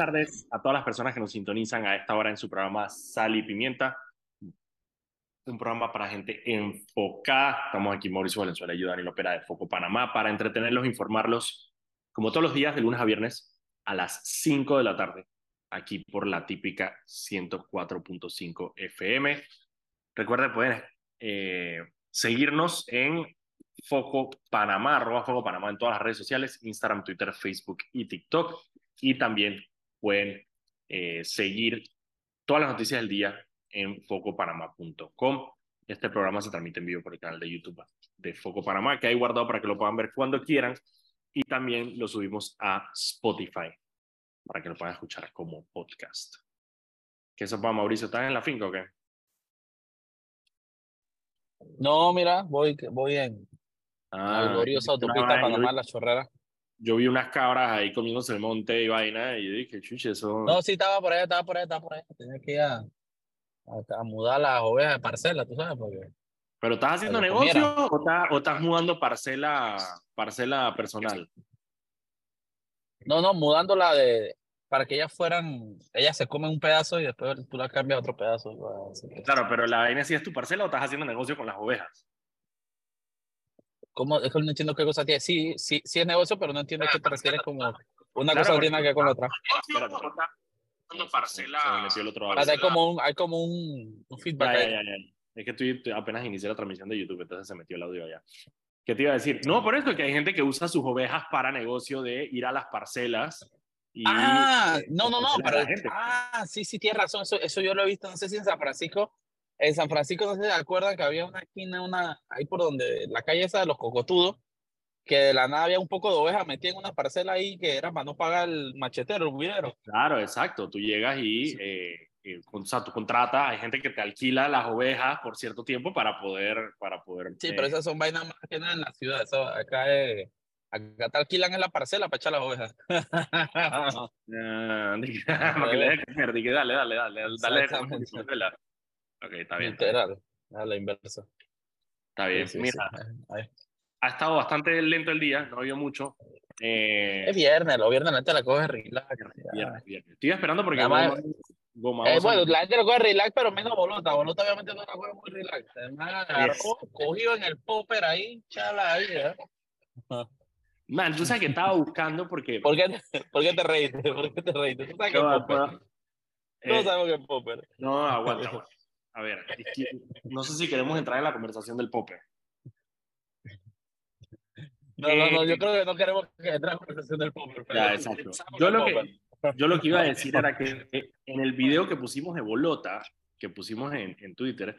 tardes a todas las personas que nos sintonizan a esta hora en su programa Sal y Pimienta. Un programa para gente enfocada. Estamos aquí, Mauricio Valenzuela y Daniel Opera de Foco Panamá, para entretenerlos, informarlos, como todos los días, de lunes a viernes, a las 5 de la tarde, aquí por la típica 104.5 FM. Recuerden, pueden eh, seguirnos en Foco Panamá, arroba Foco Panamá en todas las redes sociales, Instagram, Twitter, Facebook y TikTok. Y también pueden eh, seguir todas las noticias del día en focopanamá.com. Este programa se transmite en vivo por el canal de YouTube de Foco Panamá, que hay guardado para que lo puedan ver cuando quieran. Y también lo subimos a Spotify para que lo puedan escuchar como podcast. ¿Qué eso para Mauricio? ¿Estás en la finca o qué? No, mira, voy, voy en Ah, la gloriosa autopista Panamá, la chorrera. Yo vi unas cabras ahí comiéndose el monte y vaina y dije, chuche, eso... No, sí, estaba por allá, estaba por allá, estaba por allá. Tenía que ir a, a, a mudar las ovejas de parcela, tú sabes, porque... ¿Pero estás haciendo negocio o estás, o estás mudando parcela, parcela personal? No, no, mudándola de... Para que ellas fueran... Ellas se comen un pedazo y después tú la cambias a otro pedazo. Claro, pero la vaina sí es tu parcela o estás haciendo negocio con las ovejas. ¿Cómo? Es que no entiendo qué cosa tiene. Sí, sí, sí es negocio, pero no entiendo a qué te refieres como... Una Claro, cosa tiene que ver con la otra. Espérate. parcela... Se el otro. Hay como un, hay como un, un feedback Ya, ya, ya, ya. Es que estoy, apenas inicié la transmisión de YouTube, entonces se metió el audio allá. ¿Qué te iba a decir? No, por eso que hay gente que usa sus ovejas para negocio de ir a las parcelas. Y, Ah, no, no, no, la gente. ah, sí, sí, tienes razón, eso, eso yo lo he visto, no sé si en San Francisco, en San Francisco no sé si se acuerdan que había una esquina, una, ahí por donde, la calle esa de los cocotudos, que de la nada había un poco de ovejas metidas en una parcela ahí que era para no pagar el machetero, el. Claro, exacto. Tú llegas y, eh, eh, o sea, tú contratas, hay gente que te alquila las ovejas por cierto tiempo para poder, para poder. Sí, eh, pero esas son vainas más que nada en la ciudad, eso acá es, acá te alquilan en la parcela para echar las ovejas. ah, que le dé comer, di que dale, dale, dale, dale, dale. Ok, está bien. Literal, a la inversa. Está bien. Sí, sí, Mira, sí. Ha estado bastante lento el día, no ha habido mucho. Eh, Es viernes, los viernes la gente la coge relax. viernes, viernes. Estoy esperando porque Goma- Eh, bueno, la gente lo coge relax, pero menos bolota. Bolota obviamente no la coge muy relax. Además, agarró, cogido en el popper ahí, chala ahí. ¿eh? Man, tú sabes que estaba buscando porque. ¿Por qué, ¿Por qué te reíste? ¿Por qué te reíste? ¿Tú sabes que es No, popper? no, eh, sabemos que es popper. no, aguanta, aguanta. A ver, no sé si queremos entrar en la conversación del popper. No, no, no, Eh, yo creo que no queremos que entre en la conversación del popper. pero Ya, exacto. Yo lo, popper. que, yo lo que iba a decir era que eh, en el video que pusimos de Bolota, que pusimos en, en Twitter,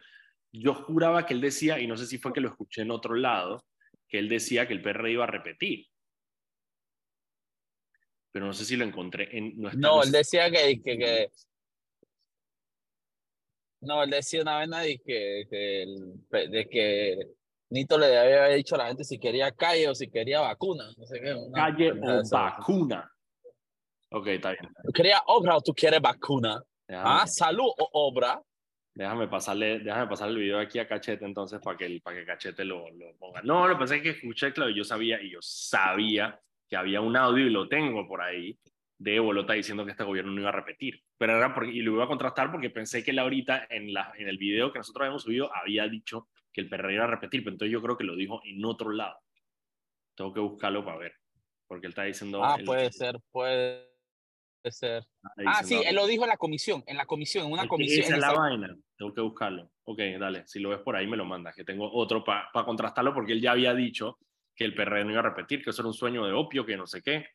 yo juraba que él decía, y no sé si fue que lo escuché en otro lado, que él decía que el PR iba a repetir. Pero no sé si lo encontré en nuestra... No, él decía que, que, que- No, él decía una vez de que, que, el- de que Nito le había dicho a la gente si quería calle o si quería vacuna. No sé qué. calle o vacuna. Ok, está bien. ¿Quería obra o tú quieres vacuna? Déjame, Ah, salud o obra. déjame pasarle, déjame pasarle el video aquí a Cachete entonces para que, para que Cachete lo, lo ponga. No, lo es que escuché, claro, yo sabía y yo sabía que había un audio y lo tengo por ahí de Bolota diciendo que este gobierno no iba a repetir. Pero era porque, y lo iba a contrastar porque pensé que él ahorita en, la, en el video que nosotros habíamos subido había dicho que el PR iba a repetir, pero entonces yo creo que lo dijo en otro lado. Tengo que buscarlo para ver, porque él está diciendo... Ah, él- puede ser, puede ser. Ah, sí, él lo dijo en la comisión, en la comisión, en una comisión. Esa es la vaina. Tengo que buscarlo. Ok, dale. Si lo ves por ahí, me lo mandas. Que tengo otro para contrastarlo porque él ya había dicho que el PR no iba a repetir, que eso era un sueño de opio, que no sé qué.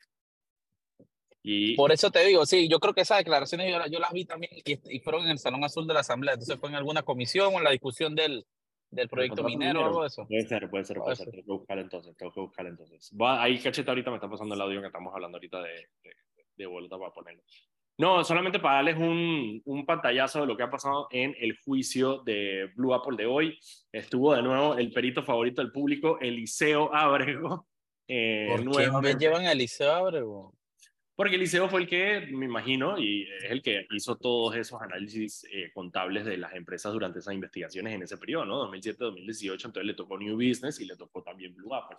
Y Por eso te digo, sí, yo creo que esas declaraciones yo, yo las vi también y, y fueron en el Salón Azul de la Asamblea. Entonces fue en alguna comisión o en la discusión del, del proyecto minero o algo de eso. puede ser, puede ser, puede ser. Tengo que buscar entonces. Tengo que buscar entonces. Va, ahí cacheta ahorita me está pasando el audio que estamos hablando ahorita de, de, de vuelta para ponerlo. No, solamente para darles un, un pantallazo de lo que ha pasado en el juicio de Blue Apple de hoy. Estuvo de nuevo el perito favorito del público, Eliseo Ábrego. eh, ¿Por qué me llevan a Eliseo Abrego? Porque Eliseo fue el que, me imagino, y es el que hizo todos esos análisis eh, contables de las empresas durante esas investigaciones en ese periodo, ¿no? 2007-2018, entonces le tocó New Business y le tocó también Blue Apple.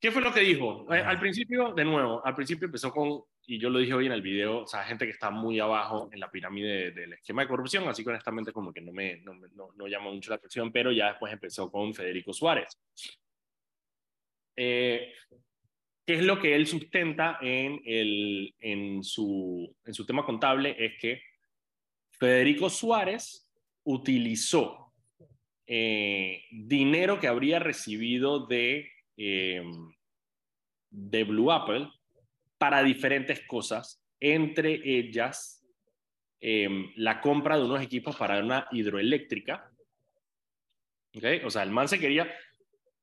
¿Qué fue lo que dijo? Eh, al principio, de nuevo, al principio empezó con y yo lo dije hoy en el video, o sea, gente que está muy abajo en la pirámide del esquema de corrupción, así que honestamente como que no me no, no, no llama mucho la atención, pero ya después empezó con Federico Suárez. Eh, ¿Qué es lo que él sustenta en, el, en, su, en su tema contable? Es que Federico Suárez utilizó eh, dinero que habría recibido de, eh, de Blue Apple para diferentes cosas, entre ellas eh, la compra de unos equipos para una hidroeléctrica. ¿Okay? O sea, el man se quería...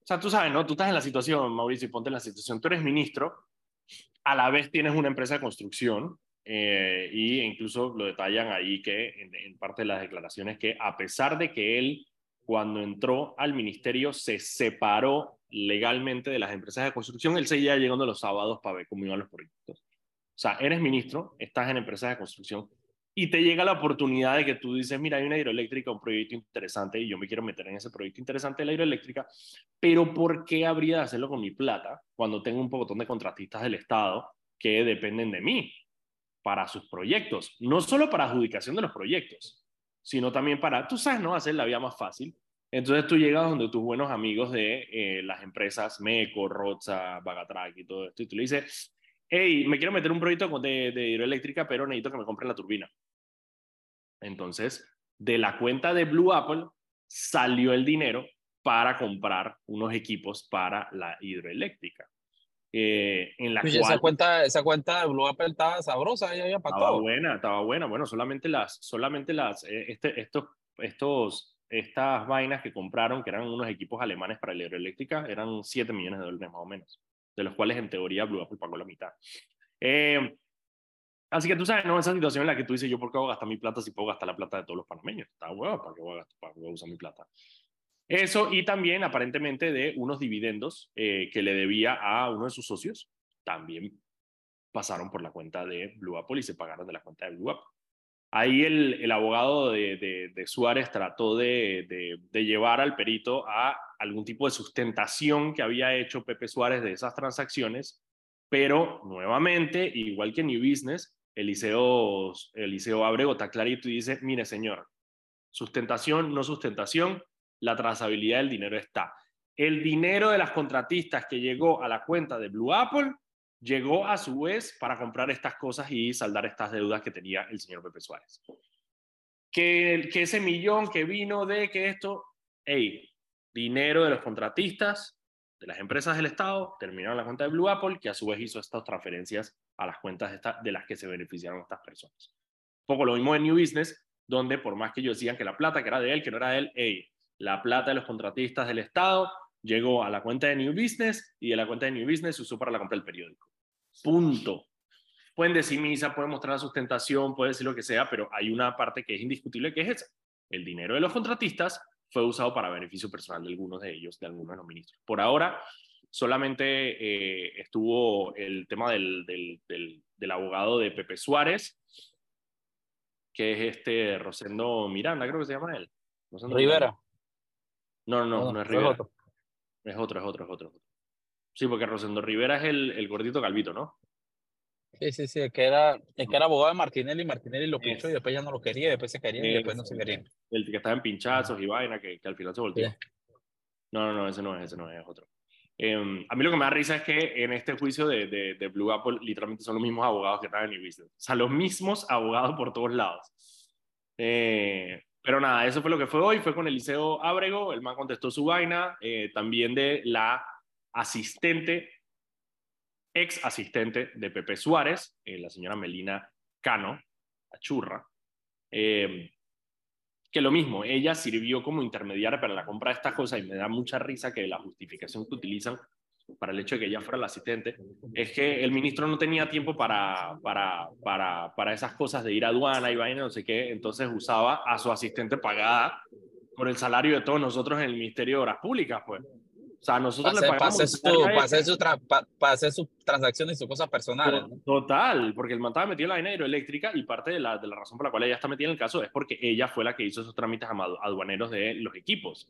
O sea, tú sabes, ¿no? Tú estás en la situación, Mauricio, y ponte en la situación. Tú eres ministro, a la vez tienes una empresa de construcción, eh, y incluso lo detallan ahí que en, en, parte de las declaraciones que a pesar de que él cuando entró al ministerio se separó legalmente de las empresas de construcción, él seguía llegando los sábados para ver cómo iban los proyectos. O sea, eres ministro, estás en empresas de construcción y te llega la oportunidad de que tú dices, mira, hay una hidroeléctrica, un proyecto interesante y yo me quiero meter en ese proyecto interesante de la hidroeléctrica, pero ¿por qué habría de hacerlo con mi plata cuando tengo un montón de contratistas del Estado que dependen de mí para sus proyectos? No solo para adjudicación de los proyectos, sino también para, tú sabes, ¿no? Hacer la vida más fácil entonces tú llegas donde tus buenos amigos de eh, las empresas Meco, Roza, Bagatrack y todo esto, y tú le dices, hey, me quiero meter un proyecto de, de hidroeléctrica, pero necesito que me compren la turbina. Entonces, de la cuenta de Blue Apple salió el dinero para comprar unos equipos para la hidroeléctrica. Eh, en la cual, esa cuenta esa cuenta de Blue Apple estaba sabrosa ya había estaba buena estaba buena bueno solamente las solamente las eh, este, estos estos estas vainas que compraron, que eran unos equipos alemanes para la hidroeléctrica, eran 7 millones de dólares más o menos, de los cuales en teoría Blue Apple pagó la mitad. Eh, así que tú sabes, ¿no? Esa situación en la que tú dices, yo por qué voy a gastar mi plata si puedo gastar la plata de todos los panameños. Está huevo, ¿para qué voy a, gastar, para voy a usar mi plata? Eso y también aparentemente de unos dividendos eh, que le debía a uno de sus socios, también pasaron por la cuenta de Blue Apple y se pagaron de la cuenta de Blue Apple. Ahí el, el abogado de, de, Suárez trató de, de, llevar al perito a algún tipo de sustentación que había hecho Pepe Suárez de esas transacciones, pero nuevamente, igual que New Business, Eliseo, Eliseo Abrego está clarito y dice, mire señor, sustentación, no sustentación, la trazabilidad del dinero está. El dinero de las contratistas que llegó a la cuenta de Blue Apple llegó a su vez para comprar estas cosas y saldar estas deudas que tenía el señor Pepe Suárez. Que, ese millón que vino de que esto, hey, dinero de los contratistas, de las empresas del Estado, terminó en la cuenta de Blue Apple, que a su vez hizo estas transferencias a las cuentas de, de las que se beneficiaron estas personas. Un poco lo mismo en New Business, donde por más que ellos decían que la plata que era de él, que no era de él, hey, la plata de los contratistas del Estado llegó a la cuenta de New Business y de la cuenta de New Business se usó para la compra del periódico. Punto. Pueden decir misa, pueden mostrar la sustentación, pueden decir lo que sea, pero hay una parte que es indiscutible que es esa. El dinero de los contratistas fue usado para beneficio personal de algunos de ellos, de algunos de los ministros. Por ahora, solamente eh, estuvo el tema del, del, del, abogado de Pepe Suárez, que es este Rosendo Miranda, creo que se llama él. Rivera. No, no, no, no, es Rivera. Es otro. es otro, es otro, es otro. Sí, porque Rosendo Rivera es el, el gordito calvito, ¿no? Sí, sí, sí, que era, el que era abogado de Martinelli, Martinelli lo pinchó y después ya no lo quería, después se quería y después no se quería. El que estaba en pinchazos y vaina, que, que al final se volteó. No, no, no, ese no es, ese no es, es otro. Eh, a mí lo que me da risa es que en este juicio de, de, de, Blue Apple literalmente son los mismos abogados que estaban en Business. O sea, los mismos abogados por todos lados. Eh, pero nada, eso fue lo que fue hoy. Fue con Eliseo Ábrego. El man contestó su vaina. Eh, también de la asistente, ex asistente de Pepe Suárez, eh, la señora Melina Cano, la churra, eh, que lo mismo, ella sirvió como intermediaria para la compra de estas cosas y me da mucha risa que la justificación que utilizan para el hecho de que ella fuera la asistente, es que el ministro no tenía tiempo para, para, para, para esas cosas de ir a aduana y vaina, no sé qué, entonces usaba a su asistente pagada por el salario de todos nosotros en el Ministerio de Obras Públicas, pues. O sea, nosotros le pagamos. Para hacer, su, hacer sus transacciones y sus cosas personales. Total, porque el man estaba metido en la vaina hidroeléctrica y parte de la, de la razón por la cual ella está metida en el caso es porque ella fue la que hizo esos trámites aduaneros de los equipos.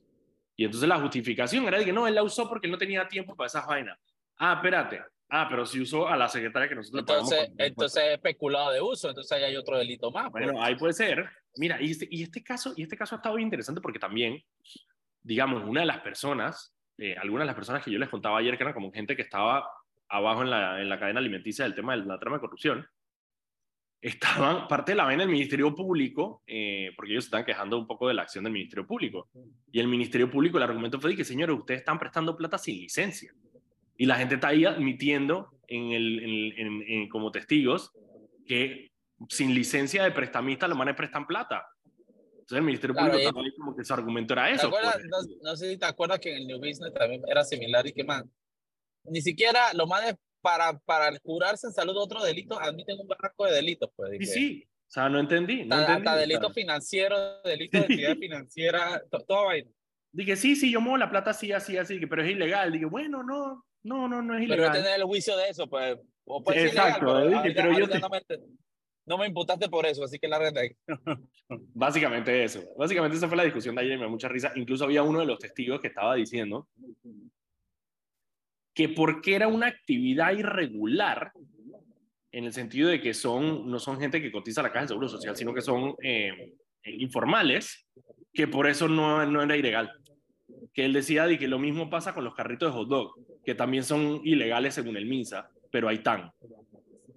Y entonces la justificación era de que no, él la usó porque él no tenía tiempo para esas vainas. Ah, espérate, Ah, pero si usó a la secretaria que nosotros Entonces, entonces especulado de uso, entonces ahí hay otro delito más. Bueno, pues. ahí puede ser. Mira, y este, y este caso, y este caso ha estado bien interesante porque también, digamos, una de las personas, eh, algunas de las personas que yo les contaba ayer, que eran como gente que estaba abajo en la, en la cadena alimenticia del tema de la trama de corrupción, estaban parte de la vaina del Ministerio Público, eh, porque ellos están quejando un poco de la acción del Ministerio Público. Y el Ministerio Público, el argumento fue de que, señores, ustedes están prestando plata sin licencia. Y la gente está ahí admitiendo en el, en, en, como testigos que sin licencia de prestamista los manes prestan plata. Entonces el Ministerio Claro, Público también como que su argumento era ¿Te eso. acuerdas? pues. No, no sé si te acuerdas que en el New Business también era similar y que man, ni siquiera los manes para, para curarse en salud de otros delitos admiten un barraco de delitos. Pues, de Sí, que sí. O sea, no entendí. No hasta, entendí. hasta o sea, delitos financieros, delitos de actividad financiera, to- todo vaina. Dije, sí, sí, yo muevo la plata así, así, así, pero es ilegal. Dije, bueno, no, no, no, no es Pero ilegal. no tener el juicio de eso, pues. O puede Sí, ser ilegal, exacto, pero dije, ahorita- pero yo te- no, me, no me imputaste por eso, así que la red. Básicamente eso. Básicamente esa fue la discusión de ayer y me da mucha risa. Incluso había uno de los testigos que estaba diciendo que porque era una actividad irregular, en el sentido de que son, no son gente que cotiza la caja del Seguro Social, sino que son eh, informales, que por eso no, no era ilegal. Que él decía de que lo mismo pasa con los carritos de hot dog, que también son ilegales según el MINSA, pero ahí están.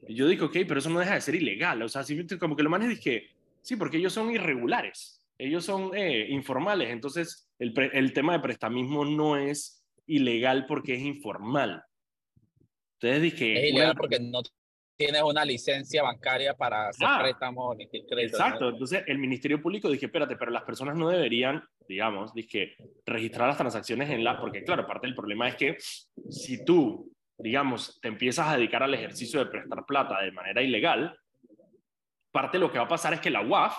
Y yo digo, ok, pero eso no deja de ser ilegal. O sea, como que lo manes dije, sí, porque ellos son irregulares, ellos son eh, informales, entonces el, tema de prestamismo no es ilegal porque es informal. Entonces dije, Es ilegal una- porque no tienes una licencia bancaria para hacer Ah, préstamos ni crédito. Exacto, entonces el Ministerio Público dije, espérate, pero las personas no deberían, digamos, dije, registrar las transacciones en la, porque claro, parte del problema es que si tú, digamos, te empiezas a dedicar al ejercicio de prestar plata de manera ilegal, parte de lo que va a pasar es que la UAF,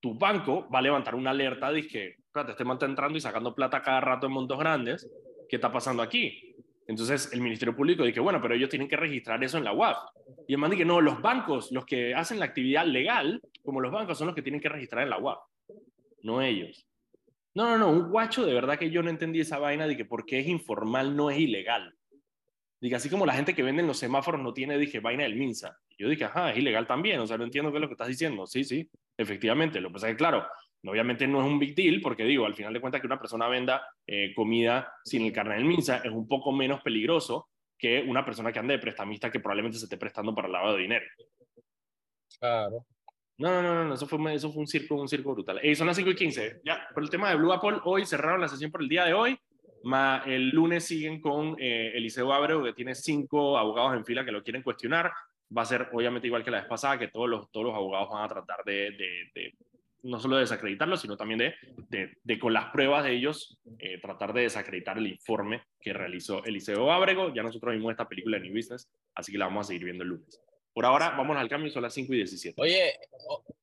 tu banco, va a levantar una alerta de que, espérate, este man está entrando y sacando plata cada rato en montos grandes, ¿qué está pasando aquí? Entonces el Ministerio Público dice, bueno, pero ellos tienen que registrar eso en la UAF. Y el man dice, no, los bancos, los que hacen la actividad legal, como los bancos, son los que tienen que registrar en la UAF, no ellos. No, no, no, un guacho de verdad que yo no entendí esa vaina de que porque es informal no es ilegal. Diga, así como la gente que vende en los semáforos no tiene, dije, vaina del MINSA. Y yo dije, ajá, es ilegal también, o sea, no entiendo qué es lo que estás diciendo. Sí, sí, efectivamente. Lo que pasa es que, claro, obviamente no es un big deal, porque digo, al final de cuentas que una persona venda eh, comida sin el carnet del MINSA es un poco menos peligroso que una persona que ande de prestamista que probablemente se esté prestando para el lavado de dinero. Claro. No, no, no, no, eso fue, eso fue un circo, un circo brutal. Ey, son las 5 y 15. Ya, por el tema de Blue Apple, hoy cerraron la sesión por el día de hoy. Ma, el lunes siguen con eh, Eliseo Abreu, que tiene cinco abogados en fila que lo quieren cuestionar. Va a ser, obviamente, igual que la vez pasada, que todos los, todos los abogados van a tratar de, de, de no solo de desacreditarlo, sino también de, de, de con las pruebas de ellos, eh, tratar de desacreditar el informe que realizó Eliseo Abrego. Ya nosotros vimos esta película en New Business, así que la vamos a seguir viendo el lunes. Por ahora, vamos al cambio, son las 5 y 17. Oye,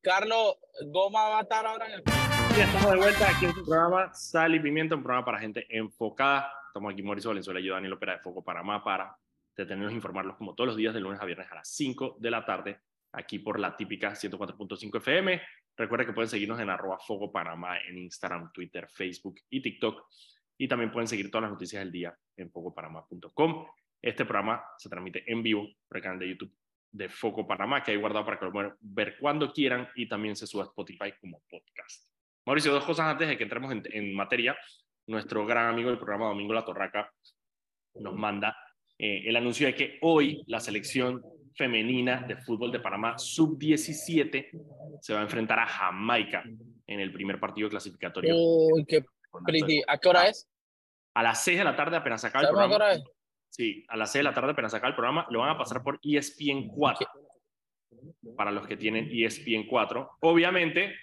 Carlos Goma va a estar ahora en el. Estamos de vuelta aquí en su programa Sal y Pimienta, un programa para gente enfocada. Estamos aquí Mauricio Valenzuela y yo, Daniel Opera de Foco Panamá, para detenernos e informarlos como todos los días de lunes a viernes a las 5 de la tarde, aquí por la típica 104.5 FM. Recuerda que pueden seguirnos en arroba Foco Panamá en Instagram, Twitter, Facebook y TikTok. Y también pueden seguir todas las noticias del día en focopanamá.com. Este programa se transmite en vivo por el canal de YouTube de Foco Panamá, que hay guardado para que lo puedan ver cuando quieran y también se suba a Spotify como podcast. Mauricio, dos cosas antes de que entremos en, en materia. Nuestro gran amigo del programa Domingo La Torraca nos manda eh, el anuncio de que hoy la selección femenina de fútbol de Panamá sub-17 se va a enfrentar a Jamaica en el primer partido clasificatorio. Uy, qué pretty. ¿A qué hora es? A las 6 de la tarde apenas acaba el ¿Sabes a qué programa. hora es? Sí, a las 6 de la tarde apenas acaba el programa. Lo van a pasar por ESPN 4. Para los que tienen ESPN 4. Obviamente,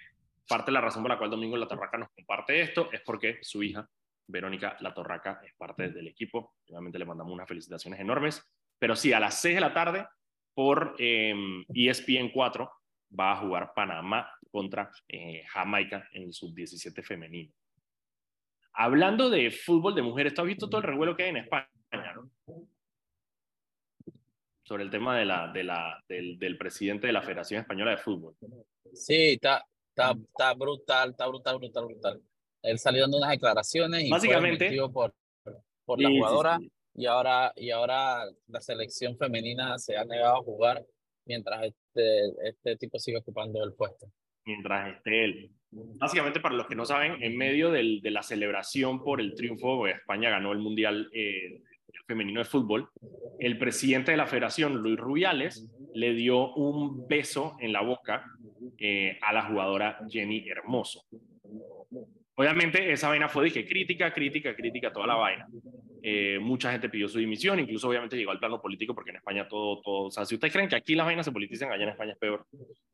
parte de la razón por la cual Domingo La Torraca nos comparte esto es porque su hija, Verónica La Torraca, es parte del equipo. Obviamente le mandamos unas felicitaciones enormes. Pero sí, a las 6 de la tarde por ESPN 4 va a jugar Panamá contra eh, Jamaica en el sub-17 femenino. Hablando de fútbol de mujeres, ¿tú has visto todo el revuelo que hay en España? ¿no? Sobre el tema del, del presidente de la Federación Española de Fútbol. Sí, está, está, está brutal, está brutal, brutal, brutal. Él salió dando unas declaraciones y Básicamente- fue por, por la Sí, sí, jugadora. sí. y ahora, y ahora la selección femenina se ha negado a jugar mientras este, este tipo sigue ocupando el puesto. Mientras esté él. Básicamente, para los que no saben, en medio del, de la celebración por el triunfo, España ganó el Mundial eh, Femenino de Fútbol, el presidente de la federación, Luis Rubiales, le dio un beso en la boca eh, a la jugadora Jenny Hermoso. Obviamente esa vaina fue, dije, crítica, crítica, crítica, toda la vaina. Eh, mucha gente pidió su dimisión, incluso obviamente llegó al plano político porque en España todo, todo, o sea, si ustedes creen que aquí las vainas se politizan, allá en España es peor.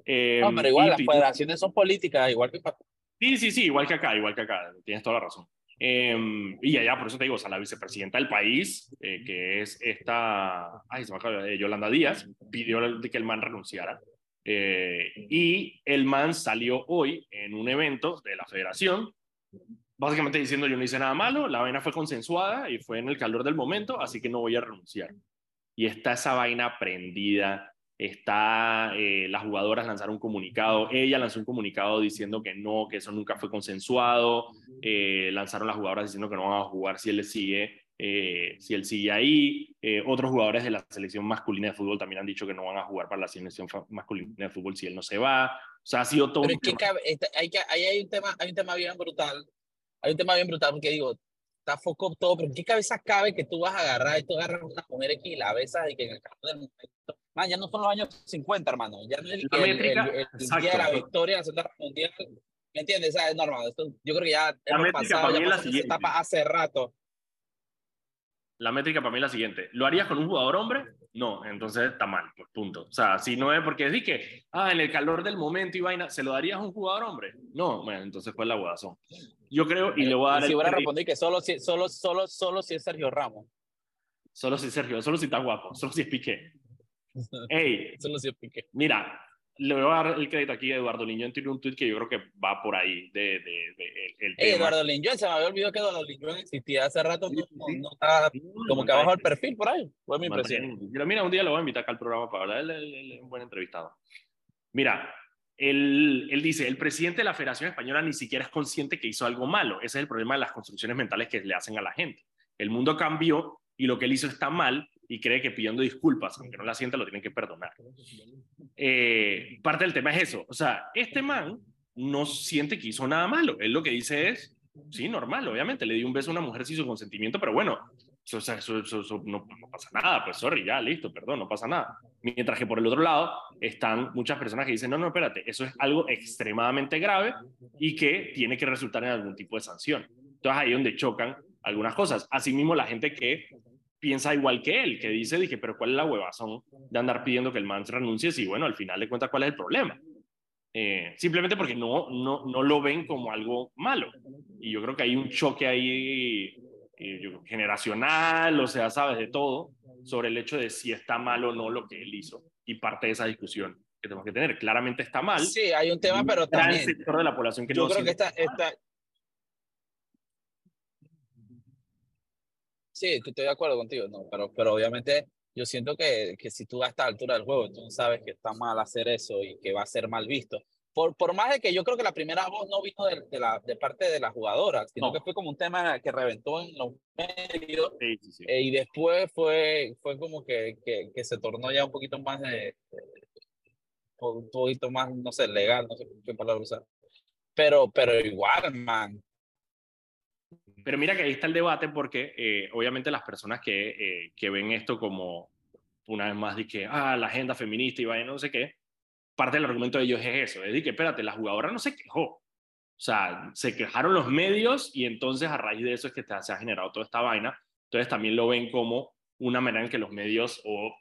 Eh, no, pero igual las federaciones son políticas, igual que Sí, sí, sí, igual que acá, igual que acá, tienes toda la razón. Eh, y allá, por eso te digo, o sea, la vicepresidenta del país, eh, que es esta, ay, se me acaba, Yolanda Díaz, pidió que el man renunciara. y el man salió hoy en un evento de la federación básicamente diciendo yo no hice nada malo, la vaina fue consensuada y fue en el calor del momento, así que no voy a renunciar. Y está esa vaina prendida, está, eh, las jugadoras lanzaron un comunicado, ella lanzó un comunicado diciendo que no, que eso nunca fue consensuado, eh, lanzaron las jugadoras diciendo que no van a jugar si él sigue. Eh, si él sigue ahí, otros jugadores de la selección masculina de fútbol también han dicho que no van a jugar para la selección masculina de fútbol si él no se va. O sea, ha sido todo. Pero es que este, hay, que, hay, un tema, hay un tema bien brutal hay un tema bien brutal porque digo, está foco todo, pero ¿en qué cabeza cabe que tú vas a agarrar y tú agarras a una mujer aquí y la besas y que en el campo del momento, man, ya no son los años 50, hermano, ya no es el, el, el, día de la victoria de la Segunda Mundial, ¿me entiendes? O sea, es normal, esto, yo creo que ya hemos pasado, ya pasó esa etapa hace rato. La métrica para mí es la siguiente, ¿lo harías con un jugador hombre? No, entonces está mal, pues punto. O sea, si no es porque es que, ah, en el calor del momento y vaina, ¿se lo darías a un jugador hombre? No, bueno, entonces fue la guadazón. Yo creo, y le voy a dar. si hubiera respondido que solo si, solo, solo, solo si es Sergio Ramos. Solo si es Sergio, solo si está guapo, solo si es Piqué. Ey, solo si es Piqué. Mira, le voy a dar el crédito aquí a Eduardo Liñón. Tiene un tweet que yo creo que va por ahí. De, de, el, Eduardo Liñón, se me había olvidado que Eduardo Liñón existía hace rato. No, estaba como que abajo el perfil por ahí. Fue mi impresión. mira, un día lo voy a invitar acá al programa para hablar. Él es un buen entrevistado. Mira, él, él, dice, el presidente de la Federación Española ni siquiera es consciente que hizo algo malo. Ese es el problema de las construcciones mentales que le hacen a la gente. El mundo cambió y lo que él hizo está mal y cree que pidiendo disculpas, aunque no la sienta, lo tienen que perdonar. Eh, parte del tema es eso. O sea, este man no siente que hizo nada malo. Él lo que dice es, sí, normal, obviamente, le dio un beso a una mujer sin su consentimiento, pero bueno, eso, eso, no, no, pasa nada, pues sorry, ya, listo, perdón, no pasa nada. Mientras que por el otro lado están muchas personas que dicen, no, no, espérate, eso es algo extremadamente grave y que tiene que resultar en algún tipo de sanción. Entonces ahí es donde chocan algunas cosas. Asimismo, la gente que piensa igual que él, que dice, dije, pero ¿cuál es la huevazón de andar pidiendo que el man se renuncie? Si, bueno, al final de cuentas, ¿cuál es el problema? Eh, simplemente porque no, no, no lo ven como algo malo. Y yo creo que hay un choque ahí eh, generacional, o sea, sabes de todo, sobre el hecho de si está mal o no lo que él hizo. Y parte de esa discusión que tenemos que tener. Claramente está mal. Sí, hay un tema, pero también... sector de la población que yo creo que está, está, Sí, estoy de acuerdo contigo, no, pero, pero obviamente yo siento que, que si tú a esta altura del juego, tú sabes que está mal hacer eso y que va a ser mal visto. Por, por más de que yo creo que la primera voz no vino de, de la, de parte de la jugadora, sino que fue como un tema que reventó en los medios eh, y después fue, fue como que, que, que, se tornó ya un poquito más de, un poquito más, no sé, legal, no sé qué palabra usar. Pero, pero igual, man, pero mira que ahí está el debate porque eh, obviamente las personas que, eh, que ven esto como una vez más de que, ah, la agenda feminista y vaya no sé qué, parte del argumento de ellos es eso, es decir, que espérate, la jugadora no se quejó. O sea, se quejaron los medios y entonces a raíz de eso es que se ha generado toda esta vaina. Entonces también lo ven como una manera en que los medios o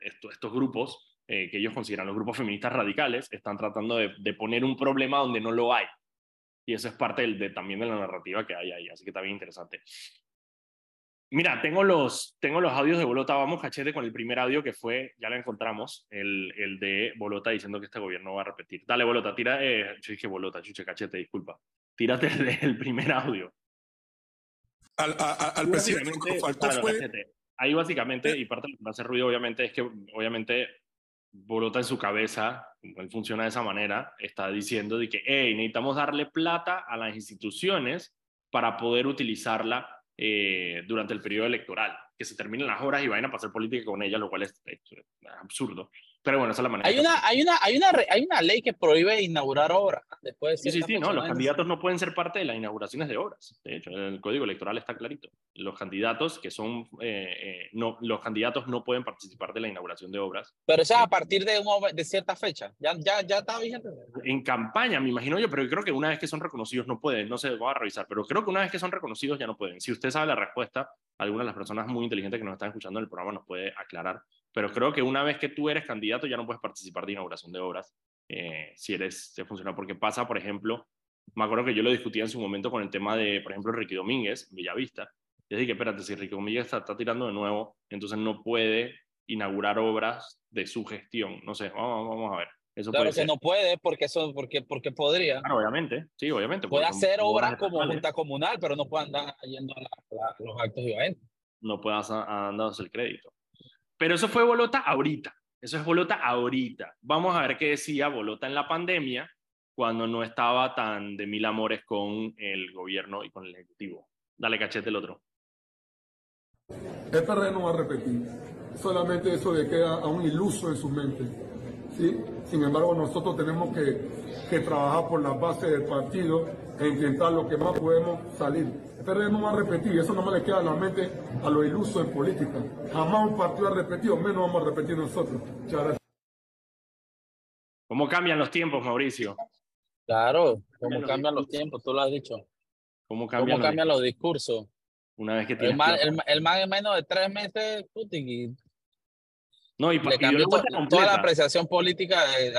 estos, estos, grupos, eh, que ellos consideran los grupos feministas radicales, están tratando de, de poner un problema donde no lo hay. Y eso es parte del, de, también de la narrativa que hay ahí, así que está bien interesante. Mira, tengo los, tengo los audios de Bolota. Vamos, cachete, con el primer audio que fue, ya lo encontramos, el, el de Bolota diciendo que este gobierno va a repetir. Dale, Bolota, tira. Eh, yo dije Bolota, chuche, cachete, disculpa. Tírate el, primer audio. Al, al presidente faltó fue... Ahí básicamente, y parte de lo que hace ruido, obviamente, es que obviamente Bolota en su cabeza, él funciona de esa manera, está diciendo de que hey, necesitamos darle plata a las instituciones para poder utilizarla eh, durante el periodo electoral, que se terminen las horas y vayan a pasar política con ellas, lo cual es, absurdo. Pero bueno, esa es la manera. Hay una, hay, una, hay, una, hay una ley que prohíbe inaugurar obras después Sí, sí, sí, no, los candidatos no pueden ser parte de las inauguraciones de obras. De hecho, el código electoral está clarito. Los candidatos que son, eh, eh, no, los candidatos no pueden participar de la inauguración de obras. Pero eso es a partir de, de cierta fecha. Ya, ya, ya está vigente. En campaña, me imagino yo, pero creo que una vez que son reconocidos no pueden, no se va a revisar, pero creo que una vez que son reconocidos ya no pueden. Si usted sabe la respuesta, alguna de las personas muy inteligentes que nos están escuchando en el programa nos puede aclarar pero creo que una vez que tú eres candidato ya no puedes participar de inauguración de obras eh, si eres si funciona porque pasa por ejemplo me acuerdo que yo lo discutía en su momento con el tema de por ejemplo Ricky Domínguez Villavista yo dije espérate si Ricky Domínguez está, está, tirando de nuevo entonces no puede inaugurar obras de su gestión no sé vamos, vamos a ver. Eso claro que no puede porque eso porque porque podría. Claro obviamente sí obviamente puede hacer obras como junta comunal pero no puede andar yendo a, los actos y eventos. No puede andar el crédito pero eso fue Bolota ahorita. Eso es Bolota ahorita. Vamos a ver qué decía Bolota en la pandemia cuando no estaba tan de mil amores con el gobierno y con el Ejecutivo. Dale cachete el otro. El PRD no va a repetir. Solamente eso le queda a un iluso en su mente. ¿Sí? Sin embargo, nosotros tenemos que, que trabajar por la base del partido e intentar lo que más podemos salir. El PRD no va a repetir, eso no me le queda en la mente a los ilusos en política. Jamás un partido ha repetido, menos vamos a repetir nosotros. ¿Cómo cambian los tiempos, Mauricio? Claro, cómo cambian los tiempos, tú lo has dicho. ¿Cómo cambian, los, discursos? Una vez que el más, el, en menos de tres meses, no, y, le cambió toda la apreciación política de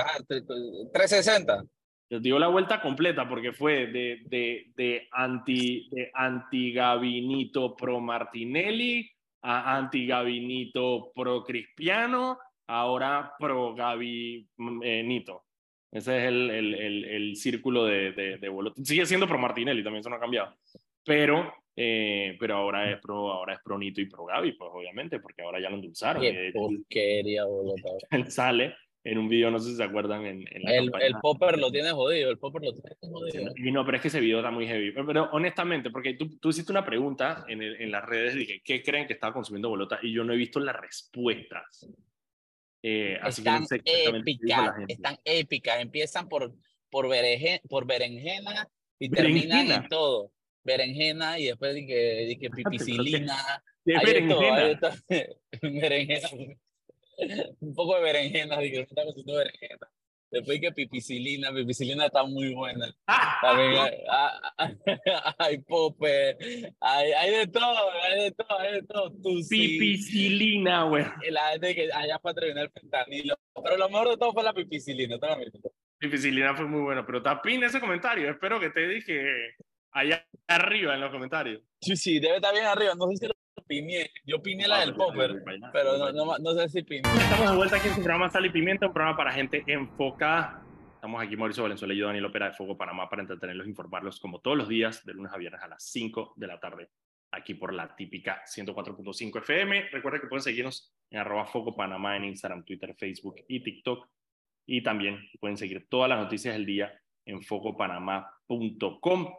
360. Ah, les dio la vuelta completa porque fue de, de, de anti, de anti-gabinito pro Martinelli a anti-gabinito pro Cristiano, ahora pro gabinito. Ese es el, el, el, el círculo de, de, de Sigue siendo pro Martinelli, también eso no ha cambiado. Pero, eh, pero ahora es pro ahora es pro Nito y pro Gaby, pues obviamente, porque ahora ya lo endulzaron. Qué porquería, Él sale en un video, no sé si se acuerdan. En, en el, el, popper lo tiene jodido, el popper lo tiene jodido. Y no, pero es que ese video está muy heavy. Pero, honestamente, porque tú, tú, hiciste una pregunta en, en las redes, dije, ¿qué creen que estaba consumiendo bolota? Y yo no he visto las respuestas. Eh, así están que no sé épicas, están épicas. Empiezan por, por, berenjena, por berenjena y terminan en todo. Berenjena y después dije, dije pipicilina. De berenjena. berenjena un poco de berenjena, dije, está cociendo berenjena. Después que pipicilina, pipicilina está muy buena. También hay, hay, pope, hay, hay, de todo, hay de todo, hay de todo. Pipicilina, güey. La gente que allá para terminar el fentanilo. Pero lo mejor de todo fue la pipicilina, Pipicilina fue muy bueno, pero tapín ese comentario. Espero que te dije allá arriba en los comentarios. Sí, sí, debe estar bien arriba. No sé si lo yo piné la del popper, pero no, no, no, sé si piné. Estamos de vuelta aquí en su programa Sal y Pimienta, un programa para gente enfocada. Estamos aquí Mauricio Valenzuela y yo, Daniel Opera de Fuego Panamá, para entretenerlos e informarlos como todos los días, de lunes a viernes a las 5 de la tarde, aquí por la típica 104.5 FM. Recuerden que pueden seguirnos en arroba Foco Panamá en Instagram, Twitter, Facebook y TikTok. Y también pueden seguir todas las noticias del día en focopanamá.com.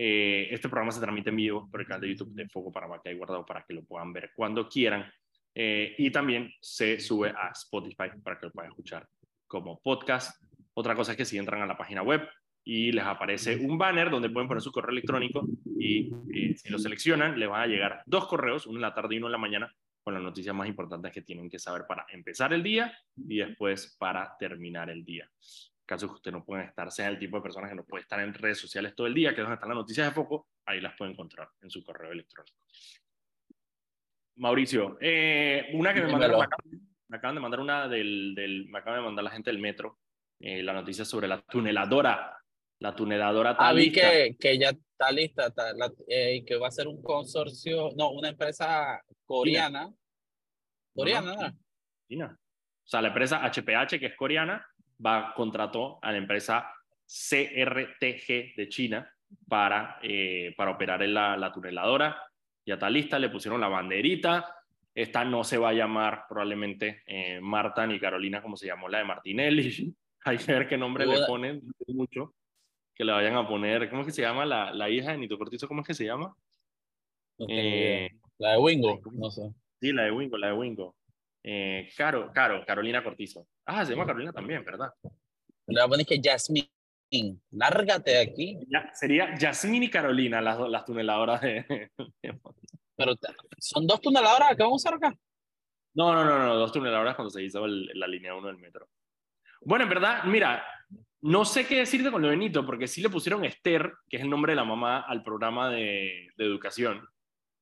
Eh, este programa se transmite en vivo por el canal de YouTube de Foco Panamá que hay guardado para que lo puedan ver cuando quieran. Eh, y también se sube a Spotify para que lo puedan escuchar como podcast. Otra cosa es que si entran a la página web y les aparece un banner donde pueden poner su correo electrónico y, si lo seleccionan les van a llegar dos correos, uno en la tarde y uno en la mañana con las noticias más importantes que tienen que saber para empezar el día y después para terminar el día caso que usted no pueda estar, sea el tipo de persona que no puede estar en redes sociales todo el día, que es donde están las noticias de foco, ahí las puede encontrar en su correo electrónico. Mauricio, eh, una que me mandaron, me acaban, de mandar una del, del, me acaban de mandar la gente del metro, eh, la noticia sobre la tuneladora, la tuneladora está ah, vi que, que ya está lista, eh, y que va a ser un consorcio, no, una empresa coreana, coreana, ¿no? China. O sea, la empresa HPH, que es coreana, va contrató a la empresa CRTG de China para, eh, para operar en la, la tuneladora. Ya está lista, le pusieron la banderita. Esta no se va a llamar probablemente eh, Marta ni Carolina como se llamó la de Martinelli. Hay que ver qué nombre le ponen, mucho. Que le vayan a poner, ¿cómo es que se llama la, la hija de Nito Cortizo? ¿Cómo es que se llama? Eh, La de Wingo, no sé. Sí, la de Wingo, la de Wingo. Eh, Caro, Caro, Carolina Cortizo. Ah, se llama Carolina también, ¿verdad? Le voy a poner que Jasmine. Lárgate de aquí. Ya, sería Yasmín y Carolina las, las tuneladoras de... Pero son dos tuneladoras que vamos a usar acá. No, no, no, no, dos tuneladoras cuando se hizo el, la línea 1 del metro. Bueno, en verdad, mira, no sé qué decirte con lo Benito, porque sí le pusieron Esther, que es el nombre de la mamá, al programa de, de educación.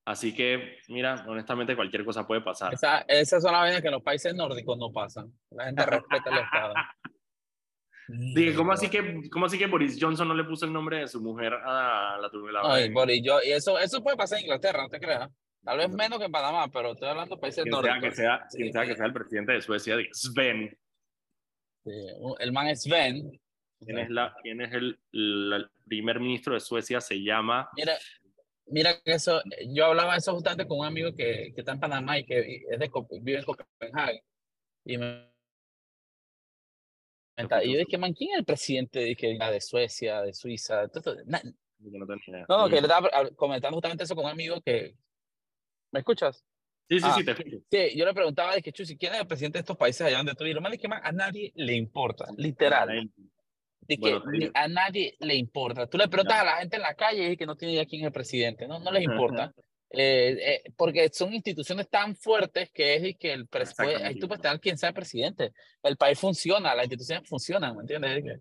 Así que, mira, honestamente cualquier cosa puede pasar. Esa, esas son las vainas que en los países nórdicos no pasan. La gente respeta el Estado. Dije, ¿cómo así, que, ¿cómo así que Boris Johnson no le puso el nombre de su mujer a la tuneladora? Ay, Boris, yo, y eso, eso puede pasar en Inglaterra, no te creas. Tal vez menos que en Panamá, pero estoy hablando de países Quien sea, nórdicos. que sea, quien sea que sea el presidente de Suecia, Sven. Sí, el man es Sven. ¿Quién es, la, quién es el, el primer ministro de Suecia? Se llama... Mira, mira que eso, yo hablaba eso justamente con un amigo que, que está en Panamá y que es de, vive en Copenhague. Y me y yo dije, man, ¿quién es el presidente de, que, de Suecia, de Suiza? Todo? Na- no. No, que le estaba comentando justamente eso con un amigo que... ¿Me escuchas? Sí, sí, Ah. sí, te escucho. Sí, yo le preguntaba, de que, Chusi, ¿quién es el presidente de estos países allá donde tú vives? Lo malo es que man, a nadie le importa, literal. De que Bueno, a nadie le importa. Tú le preguntas a la gente en la calle y que no tiene idea quién es el presidente. No, no les importa. Eh, eh, porque son instituciones tan fuertes que es y que el pres- puede- ahí tú puedes tener quien sea presidente. El país funciona, las instituciones funcionan, ¿me entiendes? Que-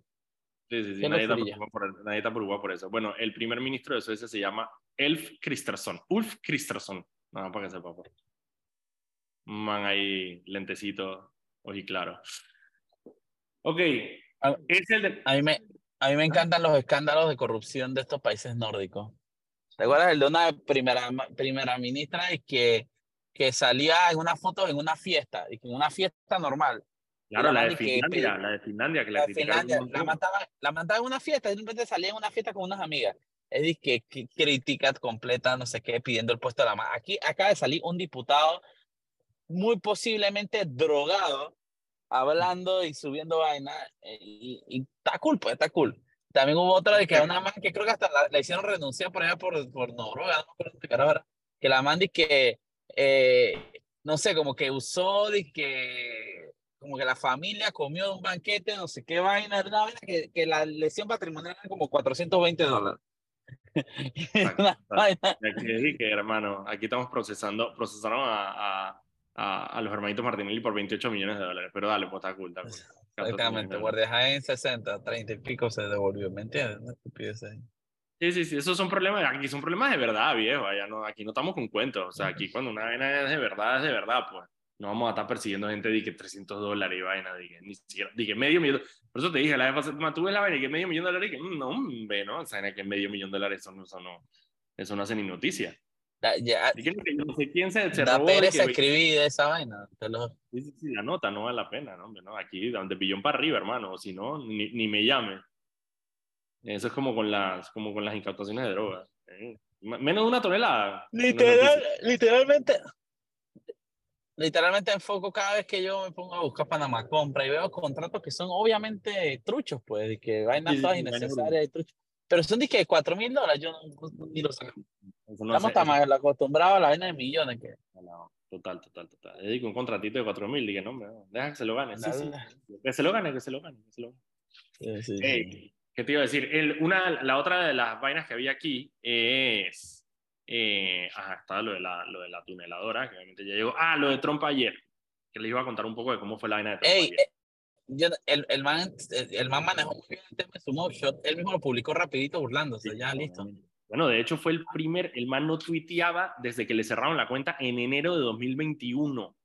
Sí, sí, sí, nadie está, por, nadie está preocupado por eso. Bueno, el primer ministro de Suecia se llama Elf Kristersson. Ulf Kristersson. No, para que sepa. Un Man ahí, lentecito, claro. Ok, Ah. es el de... A mí me, a mí me encantan los escándalos de corrupción de estos países nórdicos. ¿Te acuerdas el de una primera, primera ministra y que, que salía en una foto en una fiesta, y en una fiesta normal? Claro, la la de man que- Finlandia, la de Finlandia, que la, de Finlandia, la mandaba, la mandaba en una fiesta, y de repente salía en una fiesta con unas amigas. Es decir, que, que crítica completa, no sé qué, pidiendo el puesto de la mano. Aquí acaba de salir un diputado muy posiblemente drogado, hablando y subiendo vaina, eh, y, y está cool, pues está cool. También hubo otra de que una man que creo que hasta la, la hicieron renunciar por allá por, por Noruega, no me acuerdo era, que la man di que, eh, no sé, como que usó, de que, como que la familia comió un banquete, no sé qué vaina, una vaina que, que la lesión patrimonial era como 420 dólares. Y Aquí hermano, aquí estamos procesando, procesaron a, a, a, a los hermanitos Martinelli por 28 millones de dólares. Pero dale, pues está cool, está cool. 14 Exactamente, de Guardia Jaén 60, 30 y pico se devolvió, ¿me entiendes? Una estupidez ahí. Sí, sí, sí, esos son problemas, aquí son problemas de verdad, viejo, allá no, aquí no estamos con cuentos, o sea, aquí cuando una vaina es de verdad, es de verdad, pues, no vamos a estar persiguiendo gente de que 300 dólares y vaina, de que ni siquiera, de que medio millón, por eso te dije, la vez pasada, tú ves la vaina y que medio millón de dólares, y que mm, no, hombre, no, o sea, que medio millón de dólares, eso no, eso no, eso no hace ni noticia. Ya, ya, que no- sé quién se, se da pereza que- escribir esa vaina. te lo- Sí, sí, sí, la nota no vale la pena, ¿no? Hombre, no, aquí, de billón para arriba, hermano, si no, ni, ni me llame. Eso es como con las, como con las incautaciones de drogas. ¿eh? Menos de una tonelada. Literal, literalmente, literalmente enfoco cada vez que yo me pongo a buscar Panamá Compra y veo contratos que son obviamente truchos, pues, y que vainas todas innecesarias y truchos. Pero son de que 4 mil dólares, yo no, no- ni lo saco. No Estamos tan acostumbrados a la vaina de millones que. no, Total, total, total. Le digo un contratito de 4 mil, dije, no, hombre, no, deja que se lo gane. Sí, sí. Que se lo gane, que se lo gane. Que se lo gane. Sí, ¿Qué te iba a decir? El, una, la otra de las vainas que había aquí es. Eh, ajá, estaba lo de, la, lo de la tuneladora, que obviamente ya llegó. Ah, lo de Trump ayer. Que les iba a contar un poco de cómo fue la vaina de Trump Ey, ayer. eh, yo- el, el, man, el man manejó muy bien el tema de su mugshot. Él mismo lo publicó rapidito burlándose. ya, listo. Bueno, de hecho fue el primer, el man no tuiteaba desde que le cerraron la cuenta en enero de 2021.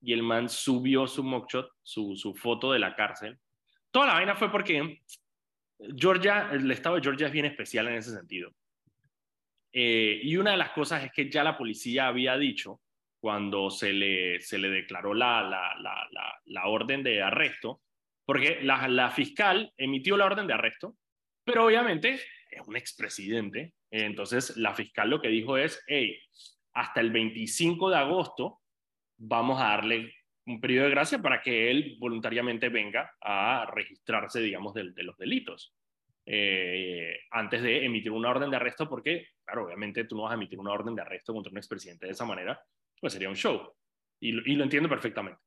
Y el man subió su mugshot, su, su foto de la cárcel. Toda la vaina fue porque Georgia, el estado de Georgia es bien especial en ese sentido. Eh, y una de las cosas es que ya la policía había dicho, cuando se le, se le declaró la, la, la, la, orden de arresto, porque la fiscal emitió la orden de arresto, pero obviamente es un expresidente. Entonces, la fiscal lo que dijo es, hey, hasta el 25 de agosto vamos a darle un periodo de gracia para que él voluntariamente venga a registrarse, digamos, de, los delitos. eh, antes de emitir una orden de arresto, porque, claro, obviamente tú no vas a emitir una orden de arresto contra un expresidente de esa manera, pues sería un show. Y lo entiendo perfectamente.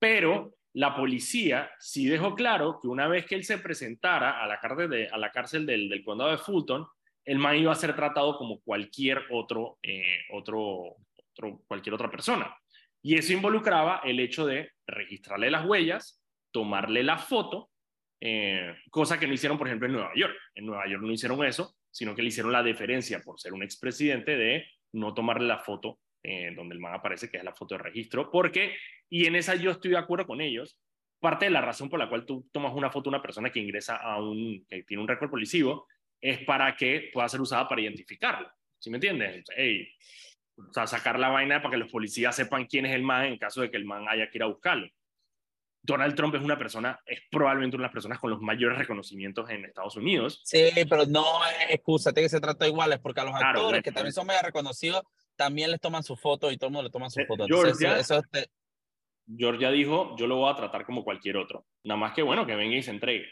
Pero la policía sí dejó claro que una vez que él se presentara a la cárcel, de, a la cárcel del, condado de Fulton, el man iba a ser tratado como cualquier eh, otro, cualquier otra persona. Y eso involucraba el hecho de registrarle las huellas, tomarle la foto, eh, cosa que no hicieron, por ejemplo, en Nueva York. En Nueva York no hicieron eso, sino que le hicieron la deferencia por ser un expresidente de no tomarle la foto eh, donde el man aparece, que es la foto de registro, porque, y en esa yo estoy de acuerdo con ellos, parte de la razón por la cual tú tomas una foto de una persona que ingresa a un, que tiene un récord policivo, es para que pueda ser usada para identificarlo. ¿Sí me entiendes? o sea, sacar la vaina para que los policías sepan quién es el man en caso de que el man haya que ir a buscarlo. Donald Trump es una persona, es probablemente una de las personas con los mayores reconocimientos en Estados Unidos. Sí, pero no es excusa, que se trata iguales, porque a los actores que también son mega reconocidos, también les toman su foto y todo el mundo le toma su eh, foto. Georgia, eso, Georgia dijo, yo lo voy a tratar como cualquier otro. Nada más que bueno, que venga y se entregue.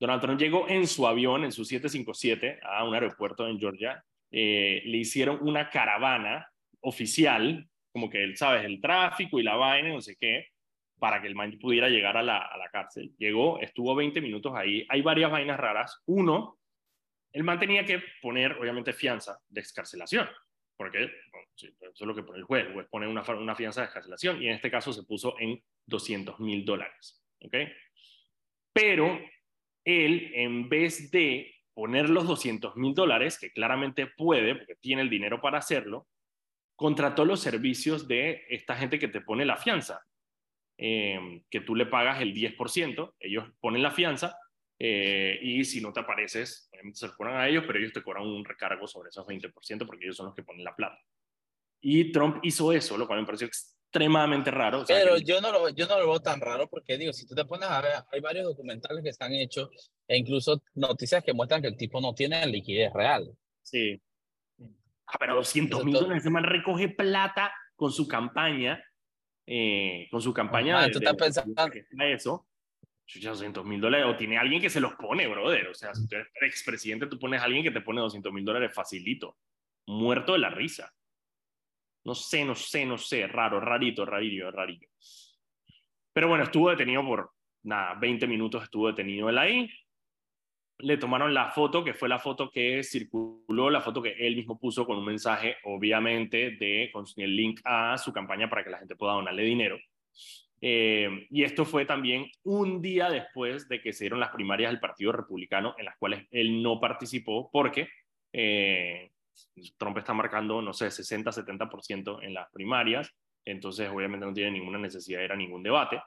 Donald Trump llegó en su avión, en su 757, a un aeropuerto en Georgia. Eh, le hicieron una caravana oficial, como que él, sabes, el tráfico y la vaina, no sé qué, para que el man pudiera llegar a la, a la cárcel. Llegó, estuvo 20 minutos ahí. Hay varias vainas raras. Uno, el man tenía que poner, obviamente, fianza de excarcelación, porque eso es lo que pone el juez. El juez pone una, una fianza de excarcelación y en este caso se puso en 200 mil dólares. ¿ok? Pero él, en vez de poner los 200 mil dólares, que claramente puede, porque tiene el dinero para hacerlo, contrató los servicios de esta gente que te pone la fianza, eh, que tú le pagas el 10%, ellos ponen la fianza, eh, y si no te apareces, obviamente se lo cobran a ellos, pero ellos te cobran un recargo sobre esos 20% porque ellos son los que ponen la plata. Y Trump hizo eso, lo cual me pareció extremadamente raro. Pero yo, no lo, yo no lo veo tan raro porque, digo, si tú te pones a ver, hay varios documentales que están hechos e incluso noticias que muestran que el tipo no tiene liquidez real. Sí. Ah, pero 200 mil dólares, ese man recoge plata con su campaña, eh, con su campaña. Ah, tú estás pensando. eso, 200 mil dólares, o tiene alguien que se los pone, brother. O sea, si tú eres expresidente, tú pones a alguien que te pone 200 mil dólares facilito, muerto de la risa. No sé, no sé, no sé, raro, rarito, rarillo, rarillo. Pero bueno, estuvo detenido por, nada, 20 minutos estuvo detenido él ahí. Le tomaron la foto, que fue la foto que circuló, la foto que él mismo puso con un mensaje, obviamente, de, con el link a su campaña para que la gente pueda donarle dinero. Eh, y esto fue también un día después de que se dieron las primarias del Partido Republicano, en las cuales él no participó porque eh, Trump está marcando, no sé, 60, 70% en las primarias, entonces obviamente no tiene ninguna necesidad de ir a ningún debate,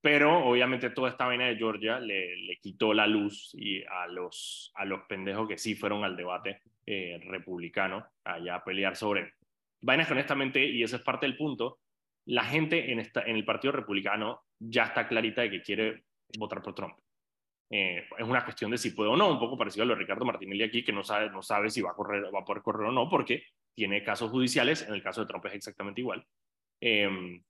pero obviamente toda esta vaina de Georgia le, le quitó la luz y a los, a los pendejos que sí fueron al debate eh, republicano allá a pelear sobre vainas que honestamente, y ese es parte del punto, la gente en, el Partido Republicano ya está clarita de que quiere votar por Trump. Eh, es una cuestión de si puede o no, un poco parecido a lo de Ricardo Martinelli aquí, que no sabe, si va a, correr, va a poder correr o no, porque tiene casos judiciales, en el caso de Trump es exactamente igual. Em,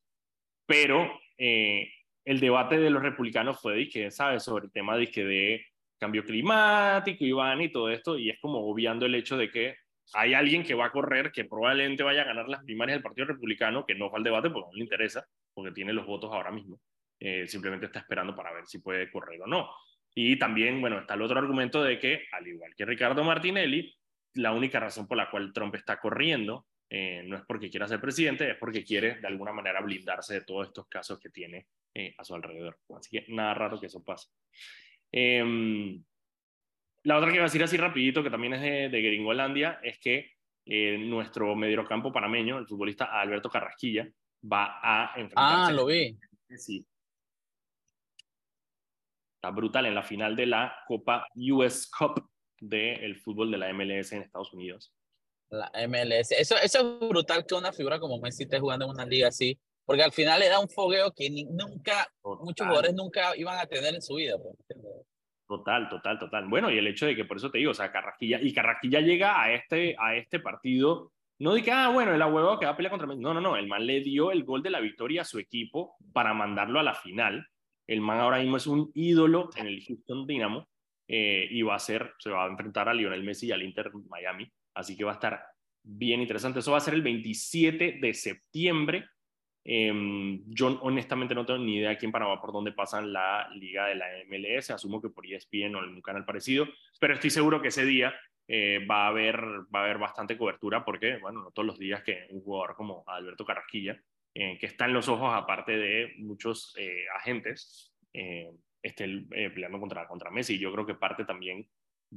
pero eh, el debate de los republicanos fue de que, ¿sabes? Sobre el tema de, de cambio climático, Iván, y todo esto, y es como obviando el hecho de que hay alguien que va a correr, que probablemente vaya a ganar las primarias del Partido Republicano, que no va al debate porque no le interesa, porque tiene los votos ahora mismo. Eh, simplemente está esperando para ver si puede correr o no. Y también, bueno, está el otro argumento de que, al igual que Ricardo Martinelli, la única razón por la cual Trump está corriendo eh, no es porque quiera ser presidente, es porque quiere de alguna manera blindarse de todos estos casos que tiene eh, a su alrededor. Así que nada raro que eso pase. Em, la otra que iba a decir así rapidito, que también es de, de Gringolandia, es que eh, nuestro mediocampo panameño, el futbolista Alberto Carrasquilla, va a enfrentarse. Ah, lo vi. Sí, está brutal en la final de la Copa US Cup del fútbol de la MLS en Estados Unidos. La MLS. Eso, eso es brutal que una figura como Messi esté jugando en una liga así, porque al final le da un fogueo que nunca, muchos jugadores nunca iban a tener en su vida. Pues, total, total, total. Bueno, y el hecho de que por eso te digo, o sea, Carrasquilla, y Carrasquilla llega a este, a este partido, no de que, ah, bueno, el abuelo que va a pelear contra. No, no, no, el man le dio el gol de la victoria a su equipo para mandarlo a la final el man ahora mismo es un ídolo en el Houston Dynamo. eh, y va a ser, se va a enfrentar a Lionel Messi y al Inter Miami, así que va a estar bien interesante. Eso va a ser el 27 de septiembre. Eh, yo honestamente no tengo ni idea aquí en Panamá por dónde pasan la liga de la MLS, asumo que por ESPN o un canal parecido, pero estoy seguro que ese día eh, va, a haber, va a haber bastante cobertura porque, bueno, no todos los días que un jugador como Alberto Carrasquilla, eh, que está en los ojos aparte de muchos eh, agentes, esté peleando contra, contra Messi. Yo creo que parte también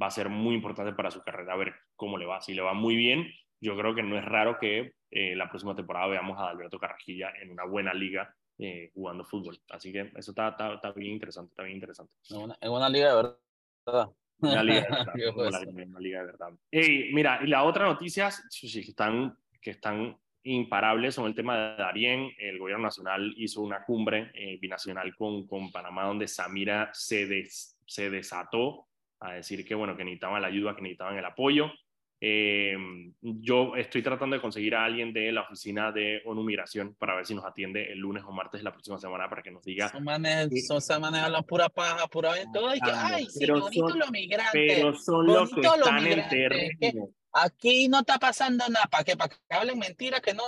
va a ser muy importante para su carrera, a ver cómo le va. Si le va muy bien, yo creo que no es raro que la próxima temporada veamos a Alberto Carrasquilla en una buena liga jugando fútbol. Así que eso está, está, está, bien interesante, está bien interesante. En una, liga de verdad. Una liga de verdad. una, liga de verdad. Hey, mira, y la otra noticia que están, que están imparables son el tema de Darien. El gobierno nacional hizo una cumbre eh, binacional con, con Panamá donde Samira se, se desató a decir que, bueno, que necesitaban la ayuda, que necesitaban el apoyo. Eh, yo estoy tratando de conseguir a alguien de la oficina de ONU Migración para ver si nos atiende el lunes o martes de la próxima semana para que nos diga. Son manes, son, se manejan la pura paja, pura todo. Y que, ay, sí, bonito los migrantes. Pero son los que están en terreno. Aquí no está pasando nada, para que, para que hablen mentiras que no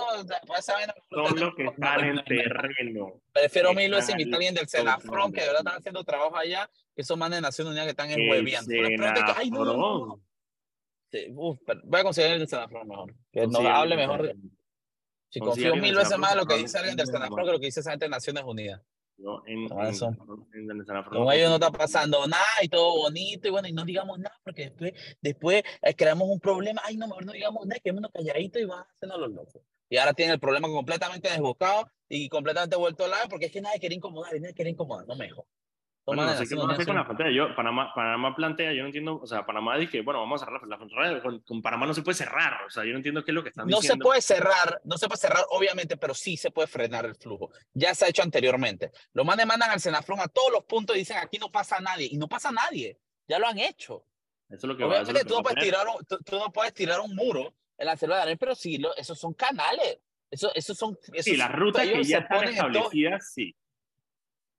saben. Son los que están en terreno. Prefiero mil veces invitar a alguien del Senafrón, que de verdad están haciendo trabajo allá, que son manes de Naciones Unidas que están en hueviando. Ay, no, no, voy a conseguir el Senafro mejor. Que nos hable mejor. Si confío mil veces más en lo que dice alguien del Senafro que lo que dice esa gente de Naciones Unidas. No, en, no, en, en, con ellos no está pasando nada y todo bonito y bueno, y no digamos nada porque después, después eh, creamos un problema. Ay, no, mejor no digamos nada, quedémonos calladitos y van hacernos los locos. Y ahora tienen el problema completamente desbocado y completamente vuelto a lado porque es que nadie quiere incomodar y nadie quiere incomodar, no mejor. Bueno, no sé qué van a hacer con la frontera. Yo, Panamá, Panamá plantea, yo no entiendo, o sea, Panamá dice que, bueno, vamos a cerrar la frontera, con, con, Panamá no se puede cerrar, o sea, yo no entiendo qué es lo que están no diciendo. No se puede cerrar, no se puede cerrar, obviamente, pero sí se puede frenar el flujo. Ya se ha hecho anteriormente. Los manes mandan al Senafrón a todos los puntos y dicen, aquí no pasa nadie, y no pasa nadie, ya lo han hecho. Eso es lo que obviamente, va, tú, no puedes tirar un, tú, tú, no puedes tirar un muro en la selva de Arena, pero sí, lo, esos son canales. Eso, esos son, esos sí, las rutas que ya están establecidas, sí.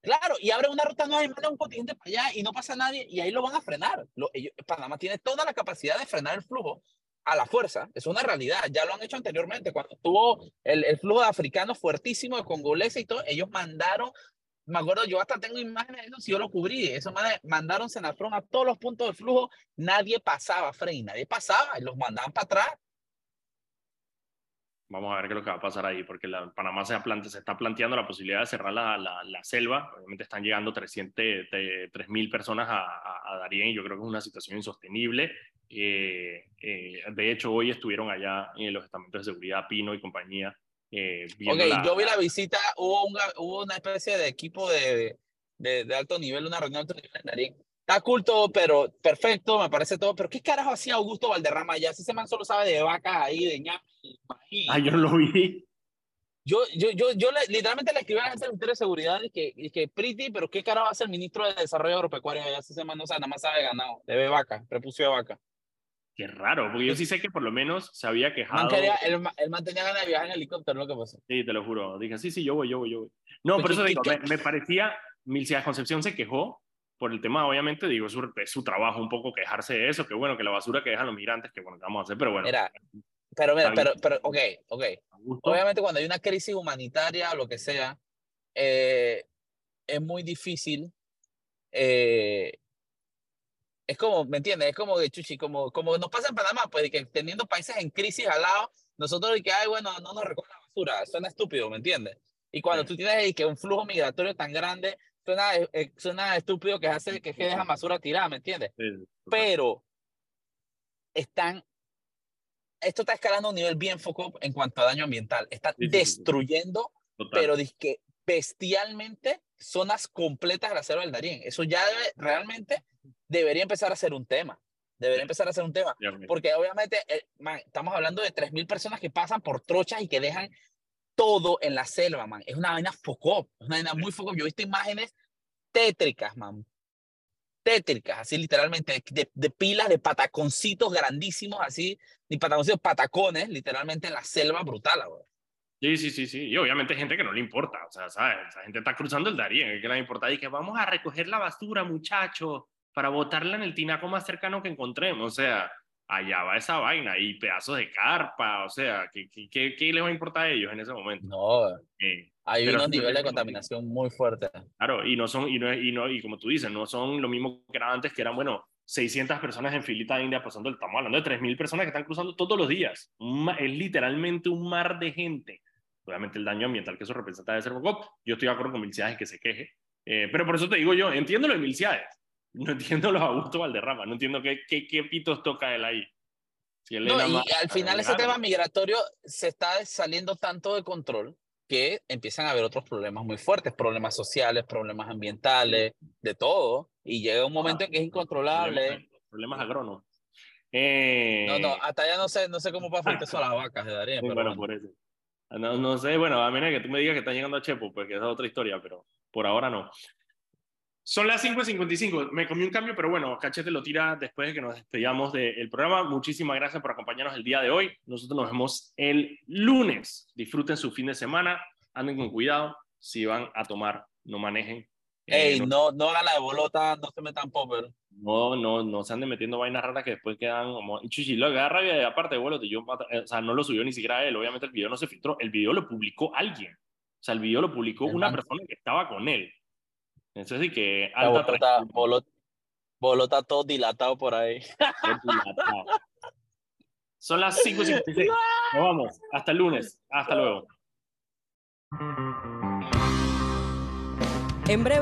Claro, y abre una ruta nueva y manda un contingente para allá y no pasa nadie y ahí lo van a frenar. Lo, ellos, Panamá tiene toda la capacidad de frenar el flujo a la fuerza. Es una realidad. Ya lo han hecho anteriormente. Cuando tuvo el, el flujo de africanos fuertísimo de congoleses y todo, ellos mandaron, me acuerdo, yo hasta tengo imágenes de eso, si yo lo cubrí. Eso mandaron Senafrón a todos los puntos de flujo. Nadie pasaba, Frey, nadie pasaba y los mandaban para atrás. Vamos a ver qué es lo que va a pasar ahí, porque la, Panamá se, se, está planteando la posibilidad de cerrar la, la, la selva. Obviamente están llegando 300, 3.000 personas a, a, a, Darien y yo creo que es una situación insostenible. Eh, eh, de hecho, hoy estuvieron allá en los estamentos de seguridad Pino y compañía. Eh, ok, yo vi la visita, hubo una, hubo una especie de equipo de, de, de alto nivel, una reunión de alto nivel en Darien Está cool todo, pero perfecto, me parece todo. Pero ¿qué carajo hacía Augusto Valderrama allá? Si ese man solo sabe de vacas ahí, de ñame. Ah, yo lo vi. Yo, yo, yo, yo le, literalmente le escribí a la gente del Ministerio de Seguridad y que, y que pretty, pero ¿qué carajo hace el ministro de Desarrollo Agropecuario allá? Si ese man no sabe, nada más sabe de ganado, de vaca, prepucio de vaca. Qué raro, porque yo sí sé que por lo menos se había quejado. Man quería, él, él man tenía ganas de viajar en helicóptero, lo que pasó. Sí, te lo juro. Dije, sí, sí, yo voy, yo voy, yo voy. No, por eso digo, me, me parecía, Milcia Concepción se quejó por el tema, obviamente, digo, es su, es su, trabajo un poco quejarse de eso, que bueno, que la basura que dejan los migrantes, que bueno, que vamos a hacer, pero bueno. Mira, pero mira, pero, pero, ok, ok. Obviamente cuando hay una crisis humanitaria o lo que sea, eh, es muy difícil. Eh, es como, ¿me entiendes? Es como de chuchi, como, como nos pasa en Panamá, pues que teniendo países en crisis al lado, nosotros y que, ay, bueno, no nos recogen la basura, suena estúpido, ¿me entiendes? Y cuando sí. tú tienes que un flujo migratorio tan grande, suena, eh, suena estúpido que hace que, que deja basura tirada, ¿me entiendes? Sí, Pero están, esto está escalando a un nivel bien foco en cuanto a daño ambiental. Está sí, destruyendo, pero que bestialmente zonas completas de la selva del Darién. Eso ya debe, realmente debería empezar a ser un tema. Debería empezar a ser un tema. Porque obviamente eh, man, estamos hablando de 3.000 personas que pasan por trochas y que dejan todo en la selva, man. Es una vaina foco, es una vaina muy foco. Yo he visto imágenes tétricas, man. Tétricas, así literalmente, de, de, pilas de pataconcitos grandísimos, así, ni pataconcitos, patacones, literalmente en la selva brutal, güey. Sí, sí, sí, sí. Y obviamente gente que no le importa, o sea, ¿sabes? Esa gente está cruzando el Darién, que le importa y que vamos a recoger la basura, muchachos, para botarla en el tinaco más cercano que encontremos. O sea, allá va esa vaina y pedazos de carpa, o sea, ¿qué, qué, qué, les va a importar a ellos en ese momento? No, eh, hay unos niveles de contaminación muy fuertes. Claro, y no son, y no, y no, y como tú dices, no son lo mismo que era antes, que eran, bueno, 600 personas en filita india pasando, estamos hablando de 3.000 personas que están cruzando todos los días. es literalmente un mar de gente. Obviamente el daño ambiental que eso representa debe ser poco. Yo estoy de acuerdo con Milciades que se queje, eh, pero por eso te digo yo, entiendo lo de Milciades, no entiendo los Augusto Valderrama, no entiendo qué, qué, qué pitos toca él ahí. no, y al final ese tema migratorio se está saliendo tanto de control que empiezan a haber otros problemas muy fuertes, problemas sociales, problemas ambientales, de todo, y llega un momento en que es incontrolable. Problemas, agrónomos. Eh... No, no, hasta ya no sé, no sé cómo va a afectar eso a las vacas de Darío. pero bueno, por eso. No, no, sé, bueno, a menos que tú me digas que están llegando a Chepo, pues que es otra historia, pero por ahora no. Son las 5.55. Me comí un cambio, pero bueno, Cachete lo tira después de que nos despedíamos del programa. Muchísimas gracias por acompañarnos el día de hoy. Nosotros nos vemos el lunes. Disfruten su fin de semana. Anden con cuidado. Si van a tomar, no manejen. Eh, Ey, no, no hagan la de bolota, no se metan popper. No, no, no se anden metiendo vainas raras que después quedan como. Chuchi, lo agarra y aparte de bolota, yo, o sea, no lo subió ni siquiera él. Obviamente el video no se filtró. El video lo publicó alguien. O sea, el video lo publicó una persona que estaba con él. Eso sí que alta bolota, todo dilatado por ahí. Son las 5.56. Nos vamos. Hasta el lunes. Hasta luego. En breve.